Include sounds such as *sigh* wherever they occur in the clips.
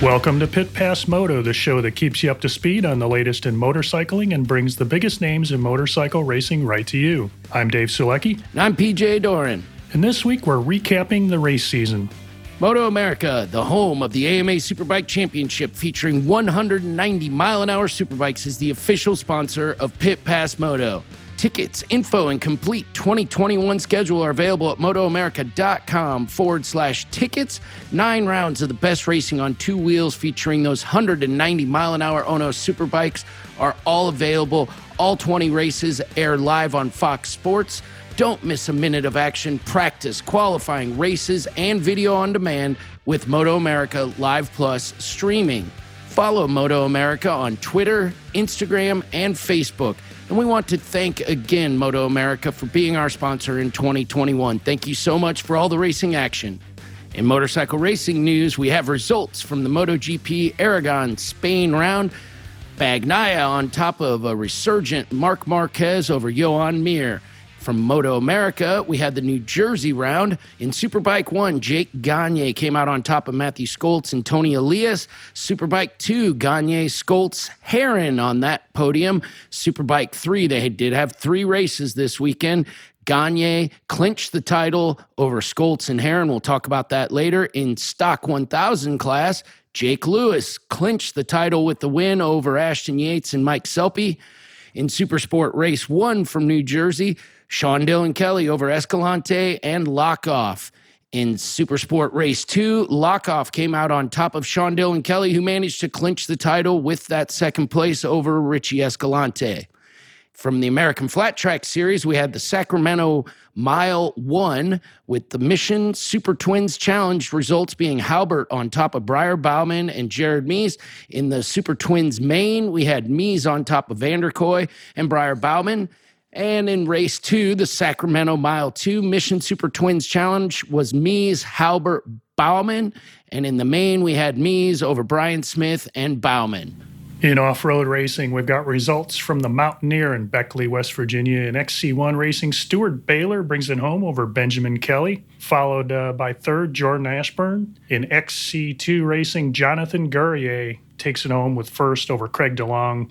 Welcome to Pit Pass Moto, the show that keeps you up to speed on the latest in motorcycling and brings the biggest names in motorcycle racing right to you. I'm Dave Sulecki. And I'm PJ Doran. And this week we're recapping the race season. Moto America, the home of the AMA Superbike Championship featuring 190 mile an hour superbikes, is the official sponsor of Pit Pass Moto. Tickets, info, and complete 2021 schedule are available at motoamerica.com forward slash tickets. Nine rounds of the best racing on two wheels featuring those 190 mile an hour HONOS superbikes are all available. All 20 races air live on Fox Sports. Don't miss a minute of action, practice, qualifying, races, and video on demand with Moto America Live Plus streaming. Follow Moto America on Twitter, Instagram, and Facebook. And we want to thank again Moto America for being our sponsor in 2021. Thank you so much for all the racing action. In motorcycle racing news, we have results from the MotoGP Aragon Spain round. Bagnaia on top of a resurgent Marc Marquez over Joan Mir. From Moto America, we had the New Jersey round. In Superbike 1, Jake Gagne came out on top of Matthew Scholtz and Toni Elias. Superbike 2, Gagne, Scholtz, Herrin on that podium. Superbike 3, they did have three races this weekend. Gagne clinched the title over Scholtz and Herrin. We'll talk about that later. In Stock 1000 class, Jake Lewis clinched the title with the win over Ashton Yates and Mike Selpe. In Supersport Race 1 from New Jersey, Sean Dylan Kelly over Escalante and Lockoff. In Super Sport Race 2, Lockoff came out on top of Sean Dylan Kelly, who managed to clinch the title with that second place over Richie Escalante. From the American Flat Track Series, we had the Sacramento Mile 1 with the Mission Super Twins Challenge results being Halbert on top of Briar Bauman and Jared Mees. In the Super Twins main, we had Mees on top of Vanderkoy and Briar Bauman. And in race two, the Sacramento Mile 2 Mission Super Twins Challenge was Mees, Halbert, Bauman. And in the main, we had Mees over Bryan Smith and Bauman. In off road racing, we've got results from the Mountaineer in Beckley, West Virginia. In XC1 racing, Stuart Baylor brings it home over Benjamin Kelley, followed uh, by third, Jordan Ashburn. In XC2 racing, Jonathan Girroir takes it home with first over Craig DeLong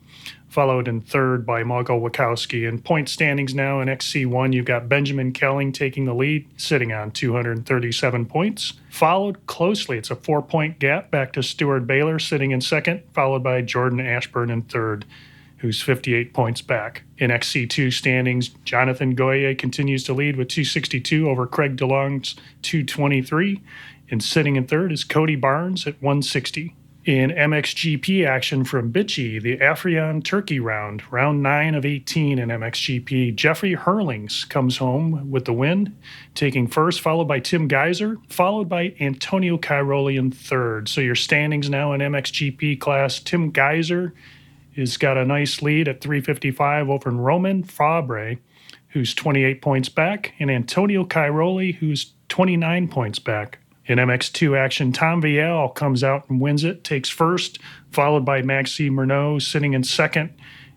followed in third by Mogul Wachowski. In point standings now in XC1, you've got Benjamin Kelling taking the lead, sitting on 237 points. Followed closely, it's a four point gap back to Stuart Baylor sitting in second, followed by Jordan Ashburn in third who's 58 points back. In XC2 standings, Jonathan Girroir continues to lead with 262 over Craig DeLong's 223. And sitting in third is Cody Barnes at 160 in MXGP action from Bitchy, the Afyon Turkey round, round 9 of 18 in MXGP. Jeffrey Herlings comes home with the win, taking first, followed by Tim Gajser, followed by Antonio Cairoli in third. So your standings now in MXGP class, Tim Gajser has got a nice lead at 355 over Romain Febvre, who's 28 points back, and Antonio Cairoli, who's 29 points back. In MX2 action, Tom Vialle comes out and wins it, takes first, followed by Maxime Renaux sitting in second,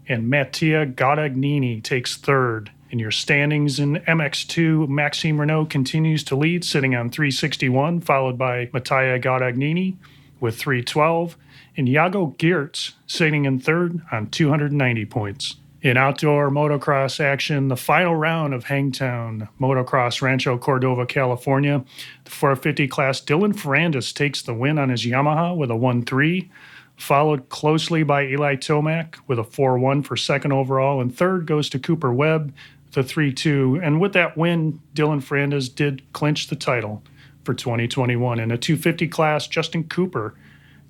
and Mattia Guadagnini takes third. In your standings in MX2, Maxime Renaux continues to lead, sitting on 361, followed by Mattia Guadagnini with 312, and Jago Geerts sitting in third on 290 points. In outdoor motocross action, the final round of Hangtown Motocross Rancho Cordova, California, the 450 class Dylan Ferrandis takes the win on his Yamaha with a 1 3, followed closely by Eli Tomac with a 4 1 for second overall, and third goes to Cooper Webb with a 3 2. And with that win, Dylan Ferrandis did clinch the title for 2021. In a 250 class, Justin Cooper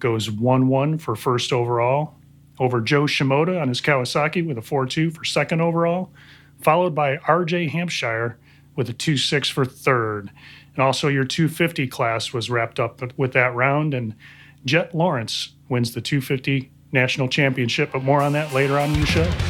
goes 1 1 for first overall, over Jo Shimoda on his Kawasaki with a 4 2 for second overall, followed by RJ Hampshire with a 2 6 for third. And also, your 250 class was wrapped up with that round, and Jett Lawrence wins the 250 national championship. But more on that later on in the show.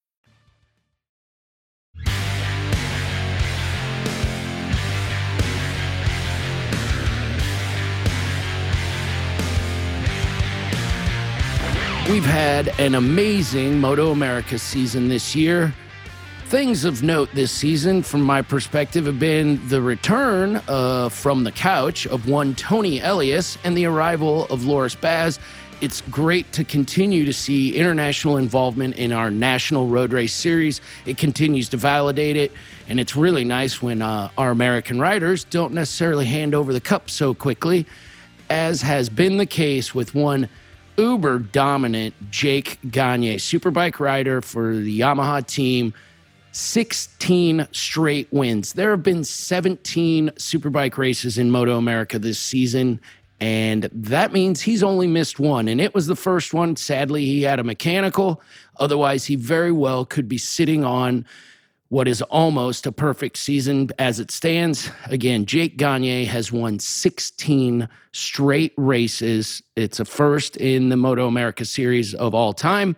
We've had an amazing Moto America season this year. Things of note this season, from my perspective, have been the return uh, from the couch of one Toni Elias and the arrival of Loris Baz. It's great to continue to see international involvement in our national road race series. It continues to validate it, and it's really nice when uh, our American riders don't necessarily hand over the cup so quickly, as has been the case with one uber dominant Jake Gagne, superbike rider for the Yamaha team. 16 straight wins. There have been 17 superbike races in Moto America this season, and that means he's only missed one. And it was the first one. Sadly, he had a mechanical. Otherwise, he very well could be sitting on what is almost a perfect season as it stands. Again, Jake Gagne has won 16 straight races. It's a first in the Moto America series of all time.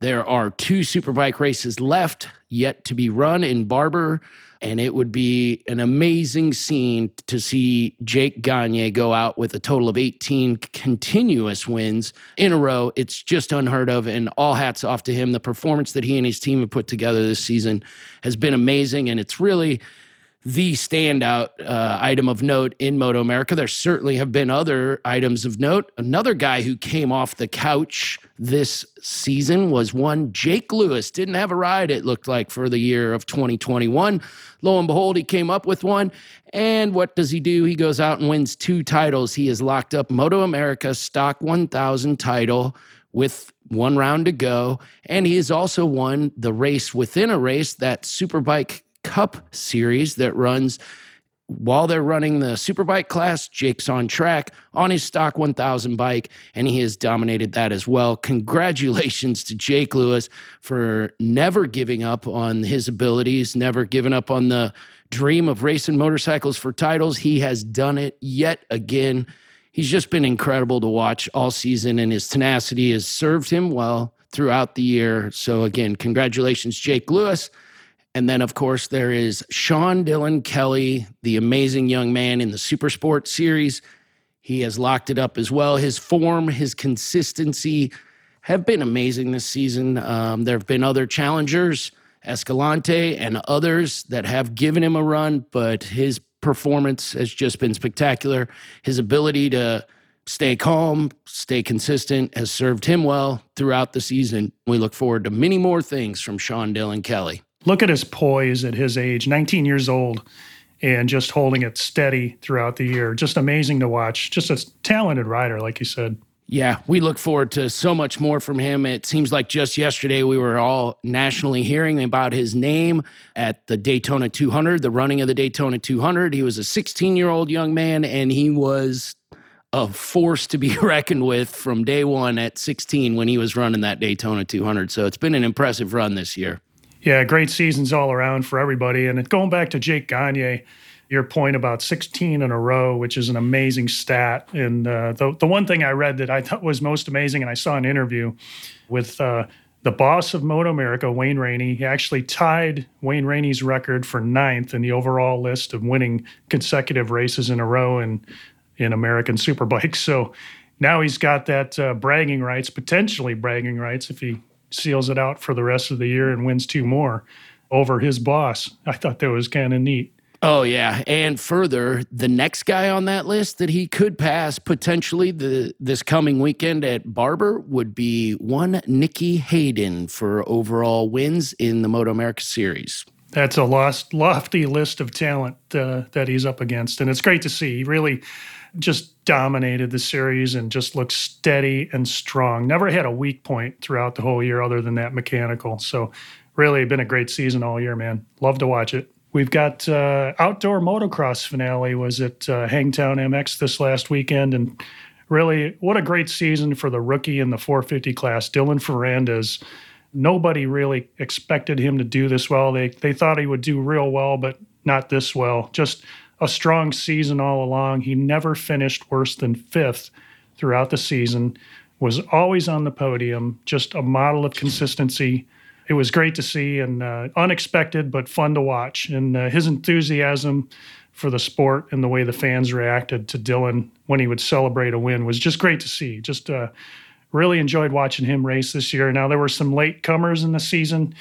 There are two superbike races left yet to be run in Barber and it would be an amazing scene to see Jake Gagne go out with a total of 18 continuous wins in a row. It's just unheard of, and all hats off to him. The performance that he and his team have put together this season has been amazing, and it's really the standout uh, item of note in Moto America. There certainly have been other items of note. Another guy who came off the couch this season was one Jake Lewis. Didn't have a ride, it looked like, for the year of 2021. Lo and behold, he came up with one. And what does he do? He goes out and wins two titles. He has locked up Moto America Stock 1000 title with one round to go. And he has also won the race within a race, that Superbike Cup series that runs while they're running the Superbike class. Jake's on track on his stock 1000 bike, and he has dominated that as well. Congratulations to Jake Lewis for never giving up on his abilities, never giving up on the dream of racing motorcycles for titles. He has done it yet again. He's just been incredible to watch all season, and his tenacity has served him well throughout the year. So, again, congratulations, Jake Lewis. And then, of course, there is Sean Dylan Kelly, the amazing young man in the Supersport series. He has locked it up as well. His form, his consistency have been amazing this season. Um, there have been other challengers, Escalante and others, that have given him a run, but his performance has just been spectacular. His ability to stay calm, stay consistent has served him well throughout the season. We look forward to many more things from Sean Dylan Kelly look at his poise at his age, 19 years old, and just holding it steady throughout the year. Just amazing to watch. Just a talented rider, like you said. Yeah, we look forward to so much more from him. It seems like just yesterday we were all nationally hearing about his name at the Daytona 200, the running of the Daytona 200. He was a 16 year old young man and he was a force to be *laughs* reckoned with from day one at 16 when he was running that Daytona 200. So it's been an impressive run this year. Yeah, great seasons all around for everybody. And going back to Jake Gagne, your point about 16 in a row, which is an amazing stat. And uh, the, the one thing I read that I thought was most amazing, and I saw an interview with uh, the boss of Moto America, Wayne Rainey. He actually tied Wayne Rainey's record for ninth in the overall list of winning consecutive races in a row in, in American Superbikes. *laughs* So now he's got that uh, bragging rights, potentially bragging rights, if he seals it out for the rest of the year and wins two more over his boss. I thought that was kind of neat. Oh yeah, and further, the next guy on that list that he could pass potentially the this coming weekend at Barber would be one Nicky Hayden for overall wins in the Moto America Series. That's a lost, lofty list of talent uh, that he's up against, and it's great to see. He really just dominated the series and just looked steady and strong. Never had a weak point throughout the whole year, other than that mechanical. So, really, been a great season all year, man. Love to watch it. We've got uh, outdoor motocross finale was at uh, Hangtown MX this last weekend, and really, what a great season for the rookie in the 450 class, Dylan Ferrandis. Nobody really expected him to do this well. They they thought he would do real well, but not this well. Just a strong season all along. He never finished worse than fifth throughout the season. Was always on the podium. Just a model of consistency it was great to see and uh, unexpected, but fun to watch. And uh, his enthusiasm for the sport and the way the fans reacted to Dylan when he would celebrate a win was just great to see. Just uh, really enjoyed watching him race this year. Now, there were some late comers in the season.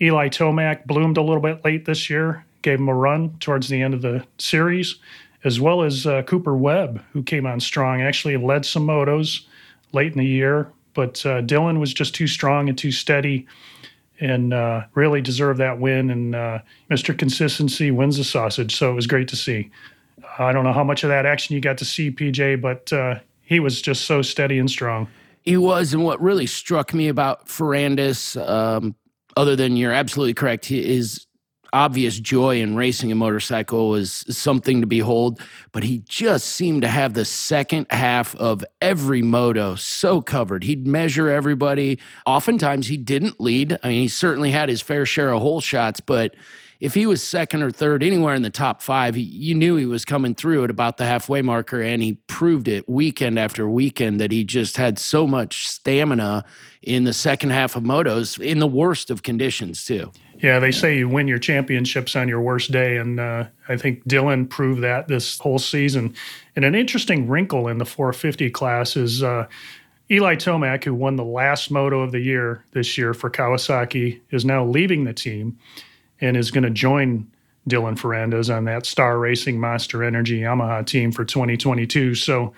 Eli Tomac bloomed a little bit late this year, gave him a run towards the end of the series, as well as uh, Cooper Webb, who came on strong, actually led some motos late in the year. But uh, Dylan was just too strong and too steady and uh, really deserved that win. And uh, Mr. Consistency wins the sausage. So it was great to see. I don't know how much of that action you got to see, PJ, but uh, he was just so steady and strong. He was. And what really struck me about Ferrandis, um, other than you're absolutely correct, he is obvious joy in racing a motorcycle was something to behold, but he just seemed to have the second half of every moto so covered. He'd measure everybody. Oftentimes he didn't lead. I mean, he certainly had his fair share of hole shots, but if he was second or third anywhere in the top five, he, you knew he was coming through at about the halfway marker, and he proved it weekend after weekend that he just had so much stamina in the second half of motos in the worst of conditions, too. Yeah, they say you win your championships on your worst day, and uh, I think Dylan proved that this whole season. And an interesting wrinkle in the 450 class is uh, Eli Tomac, who won the last moto of the year this year for Kawasaki, is now leaving the team and is going to join Dylan Ferrandis on that Star Racing Monster Energy Yamaha team for 2022. So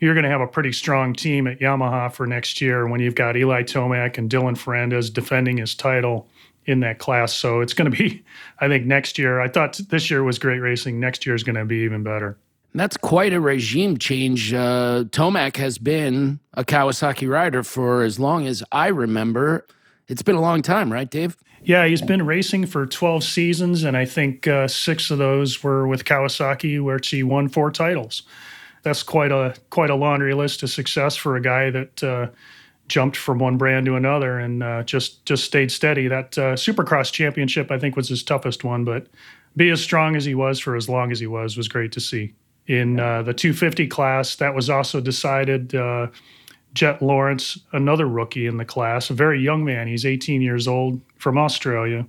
you're going to have a pretty strong team at Yamaha for next year when you've got Eli Tomac and Dylan Ferrandis defending his title in that class. So it's going to be, *laughs* I think, next year. I thought this year was great racing. Next year is going to be even better. That's quite a regime change. Uh, Tomac has been a Kawasaki rider for as long as I remember. It's been a long time, right, Dave? Yeah, he's been racing for 12 seasons, and I think uh, six of those were with Kawasaki, where he won four titles. That's quite a quite a laundry list of success for a guy that uh, jumped from one brand to another and uh, just just stayed steady. That uh, Supercross championship, I think, was his toughest one, but be as strong as he was for as long as he was was great to see. In uh, the 250 class, that was also decided. Uh, Jett Lawrence, another rookie in the class, a very young man. He's 18 years old from Australia,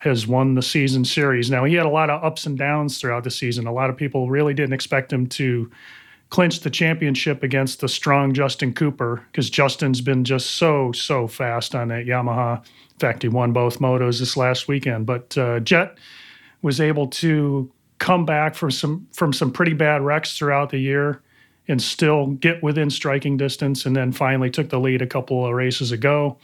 has won the season series. Now he had a lot of ups and downs throughout the season. A lot of people really didn't expect him to clinched the championship against the strong Justin Cooper because Justin's been just so, so fast on that Yamaha. In fact, he won both motos this last weekend. But uh, Jett was able to come back from some from some pretty bad wrecks throughout the year and still get within striking distance and then finally took the lead a couple of races ago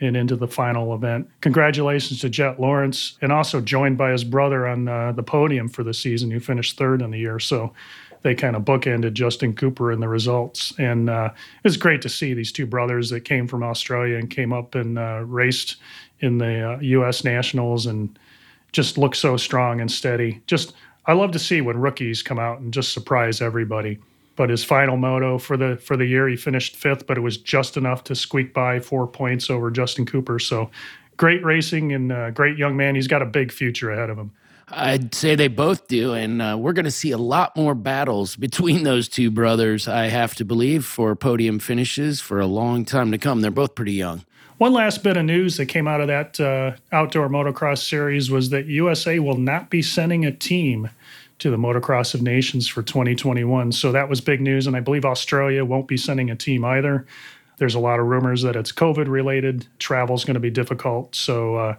and into the final event. Congratulations to Jett Lawrence and also joined by his brother on uh, the podium for the season who finished third in the year. So they kind of bookended Justin Cooper in the results. And uh, it was great to see these two brothers that came from Australia and came up and uh, raced in the uh, U.S. Nationals and just look so strong and steady. Just I love to see when rookies come out and just surprise everybody. But his final moto for the for the year, he finished fifth, but it was just enough to squeak by four points over Justin Cooper. So great racing and uh, great young man. He's got a big future ahead of him. I'd say they both do. And uh, we're going to see a lot more battles between those two brothers, I have to believe, for podium finishes for a long time to come. They're both pretty young. One last bit of news that came out of that uh, outdoor motocross series was that USA will not be sending a team to the Motocross of Nations for 2021. So that was big news. And I believe Australia won't be sending a team either. There's a lot of rumors that it's COVID related. Travel's going to be difficult. So, uh,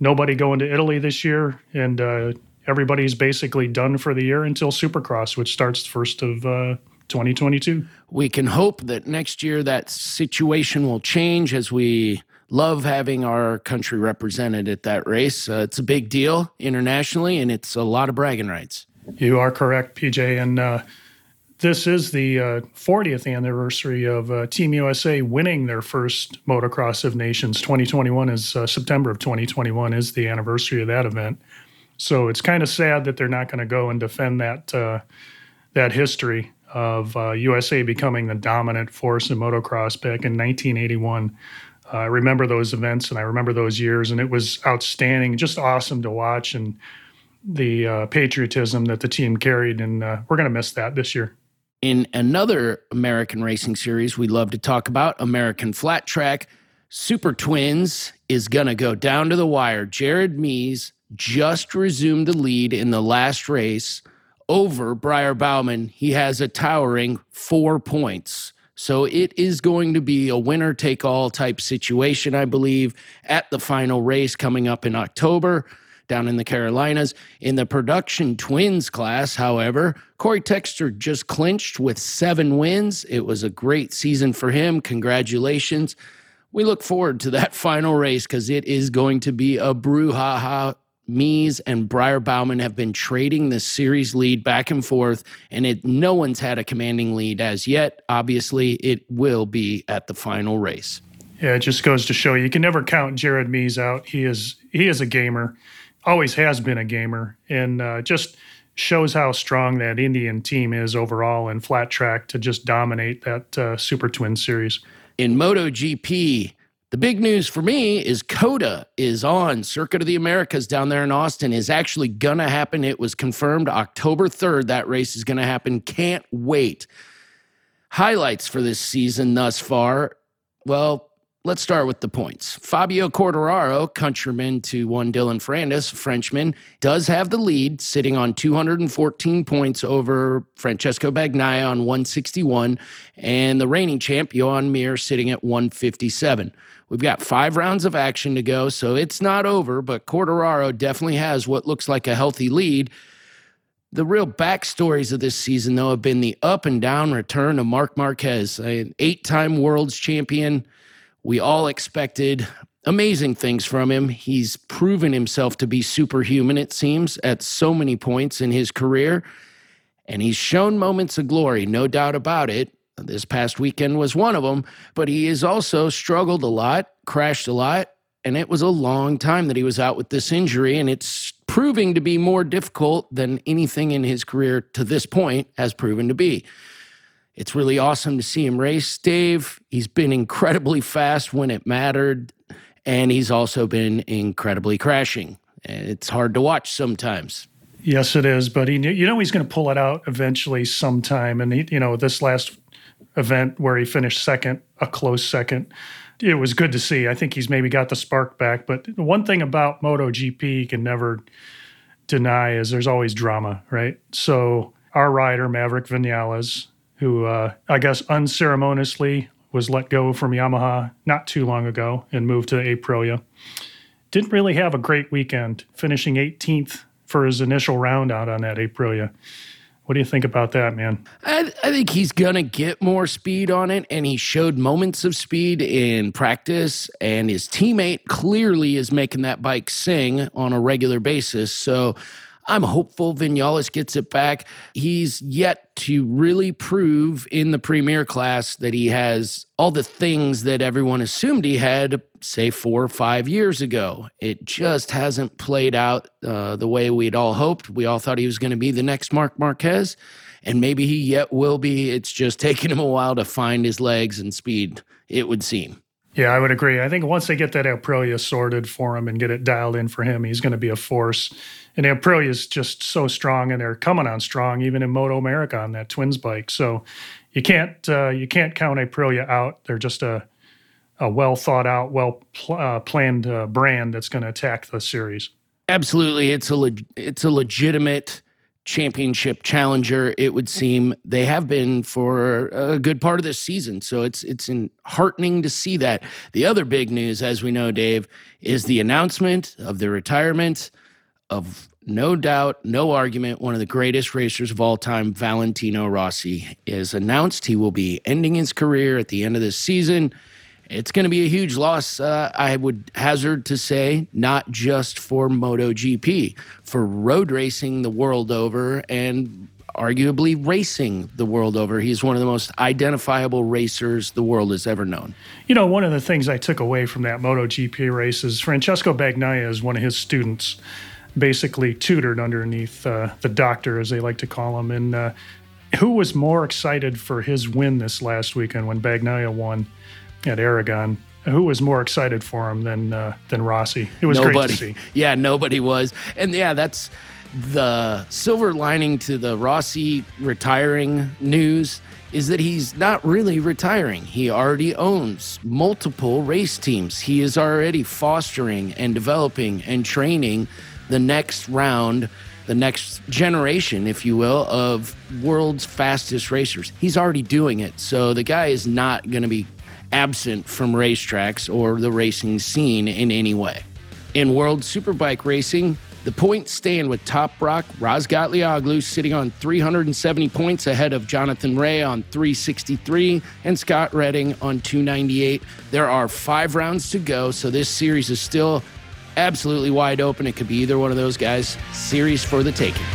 nobody going to Italy this year. And uh, everybody's basically done for the year until Supercross, which starts first of uh, 2022. We can hope that next year that situation will change as we love having our country represented at that race. Uh, it's a big deal internationally, and it's a lot of bragging rights. You are correct, PJ. And uh, this is the uh, 40th anniversary of uh, Team USA winning their first Motocross of Nations. 2021 is uh, September of 2021 is the anniversary of that event. So it's kind of sad that they're not going to go and defend that uh, that history of USA becoming the dominant force in motocross back in 1981. Uh, I remember those events and I remember those years, and it was outstanding, just awesome to watch, and the uh, patriotism that the team carried. And uh, we're going to miss that this year. In another American racing series we love to talk about, American Flat Track, Super Twins is going to go down to the wire. Jared Mees just resumed the lead in the last race over Briar Bauman. He has a towering four points. So it is going to be a winner take all type situation, I believe, at the final race coming up in October down in the Carolinas. In the production twins class, however, Corey Texter just clinched with seven wins. It was a great season for him. Congratulations. We look forward to that *laughs* final race because it is going to be a brouhaha Mees and Briar Bauman have been trading the series lead back and forth, and it, no one's had a commanding lead as yet. Obviously, it will be at the final race. Yeah, it just goes to show you can never count Jared Mees out. He is he is a gamer, always has been a gamer, and uh, just shows how strong that Indian team is overall in flat track to just dominate that uh, Super Twin series. In MotoGP, the big news for me is COTA is on. Circuit of the Americas down there in Austin is actually to happen. It was confirmed October 3rd. That race is to happen. Can't wait. Highlights for this season thus far. Well, Let's start with the points. Fabio Quartararo, countryman to one Dylan Ferrandis, Frenchman, does have the lead, sitting on 214 points over Francesco Bagnaia on 161, and the reigning champ, Joan Mir, sitting at 157. We've got five rounds of action to go, so it's not over, but Quartararo definitely has what looks like a healthy lead. The real backstories of this season, though, have been the up and down return of Marc Marquez, an eight time world's champion we all expected amazing things from him. He's proven himself to be superhuman, it seems, at so many points in his career. And he's shown moments of glory, no doubt about it. This past weekend was one of them, but he has also struggled a lot, crashed a lot, and it was a long time that he was out with this injury, and it's proving to be more difficult than anything in his career to this point has proven to be. It's really awesome to see him race, Dave. He's been incredibly fast when it mattered, and he's also been incredibly crashing. It's hard to watch sometimes. Yes, it is, but he, you know, he's going to pull it out eventually sometime. And he, you know, this last event where he finished second, a close second, it was good to see. I think he's maybe got the spark back. But one thing about MotoGP you can never deny is there's always drama, right? So our rider Maverick Vinales who uh, I guess unceremoniously was let go from Yamaha not too long ago and moved to Aprilia. Didn't really have a great weekend, finishing 18th for his initial round out on that Aprilia. What do you think about that, man? I, I think he's going to get more speed on it, and he showed moments of speed in practice, and his teammate clearly is making that bike sing on a regular basis. So I'm hopeful Vinales gets it back. He's yet to really prove in the premier class that he has all the things that everyone assumed he had, say, four or five years ago. It just hasn't played out uh, the way we'd all hoped. We all thought he was going to be the next Marc Marquez, and maybe he yet will be. It's just *laughs* taken him a while to find his legs and speed, it would seem. Yeah, I would agree. I think once they get that Aprilia sorted for him and get it dialed in for him, he's going to be a force. And Aprilia is just so strong, and they're coming on strong, even in Moto America on that Twins bike. So you can't uh, you can't count Aprilia out. They're just a a well thought out, well pl- uh, planned uh, brand that's going to attack the series. Absolutely, it's a le- it's a legitimate championship challenger. It would mm-hmm. seem they have been for a good part of this season. So it's it's heartening to see that. The other big news, as we know, Dave, is the announcement of the retirement of no doubt, no argument, one of the greatest racers of all time, Valentino Rossi, is announced he will be ending his career at the end of this season. It's going to be a huge loss, uh, I would hazard to say, not just for MotoGP, for road racing the world over and arguably racing the world over. He's one of the most identifiable racers the world has ever known. You know, one of the things I took away from that MotoGP race is Francesco Bagnaia is one of his students, basically tutored underneath uh, the doctor, as they like to call him. And uh, who was more excited for his win this last weekend when Bagnaia won? At Aragon. Who was more excited for him than uh, than Rossi? It was nobody. great to see. Yeah, nobody was, and yeah, that's the silver lining to the Rossi retiring news is that he's not really retiring. He already owns multiple race teams. He is already fostering and developing and training the next round, the next generation, if you will, of world's fastest racers. He's already doing it. So the guy is not going to be absent from racetracks or the racing scene in any way. In World Superbike racing, the points stand with top rock Toprak Razgatlioglu sitting on 370 points ahead of Jonathan Rea on 363 and Scott Redding on 298. There are five rounds to go, so this series is still absolutely wide open. It could be either one of those guys. Series for the taking.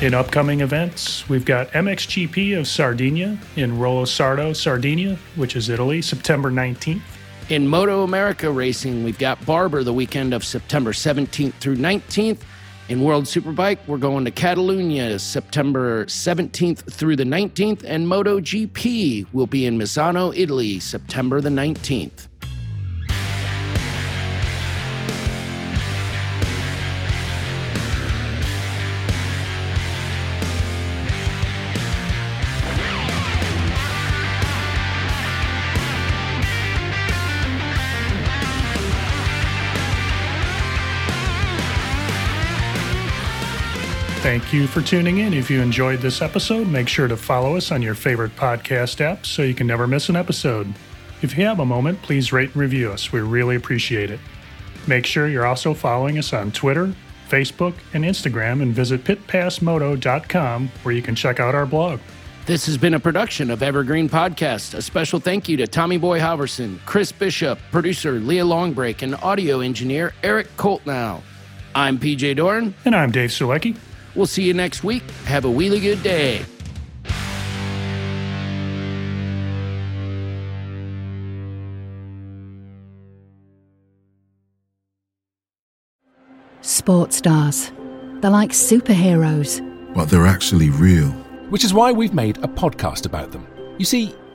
In upcoming events, we've got MXGP of Sardinia in Riola Sardo, Sardinia, which is Italy, September 19th. In Moto America Racing, we've got Barber the weekend of September 17th through 19th. In World Superbike, we're going to Catalunya September 17th through the 19th, and MotoGP will be in Misano, Italy, September the 19th. Thank you for tuning in. If you enjoyed this episode, make sure to follow us on your favorite podcast app so you can never miss an episode. If you have a moment, please rate and review us. We really appreciate it. Make sure you're also following us on Twitter, Facebook, and Instagram, and visit pitpassmoto.com where you can check out our blog. This has been a production of Evergreen Podcast. A special thank you to Tommy Boy Halverson, Chris Bishop, producer Leah Longbrake, and audio engineer Eric Koltnow. I'm PJ Doran. And I'm Dave Sulecki. We'll see you next week. Have a really good day. Sports stars. They're like superheroes. But they're actually real. Which is why we've made a podcast about them. You see,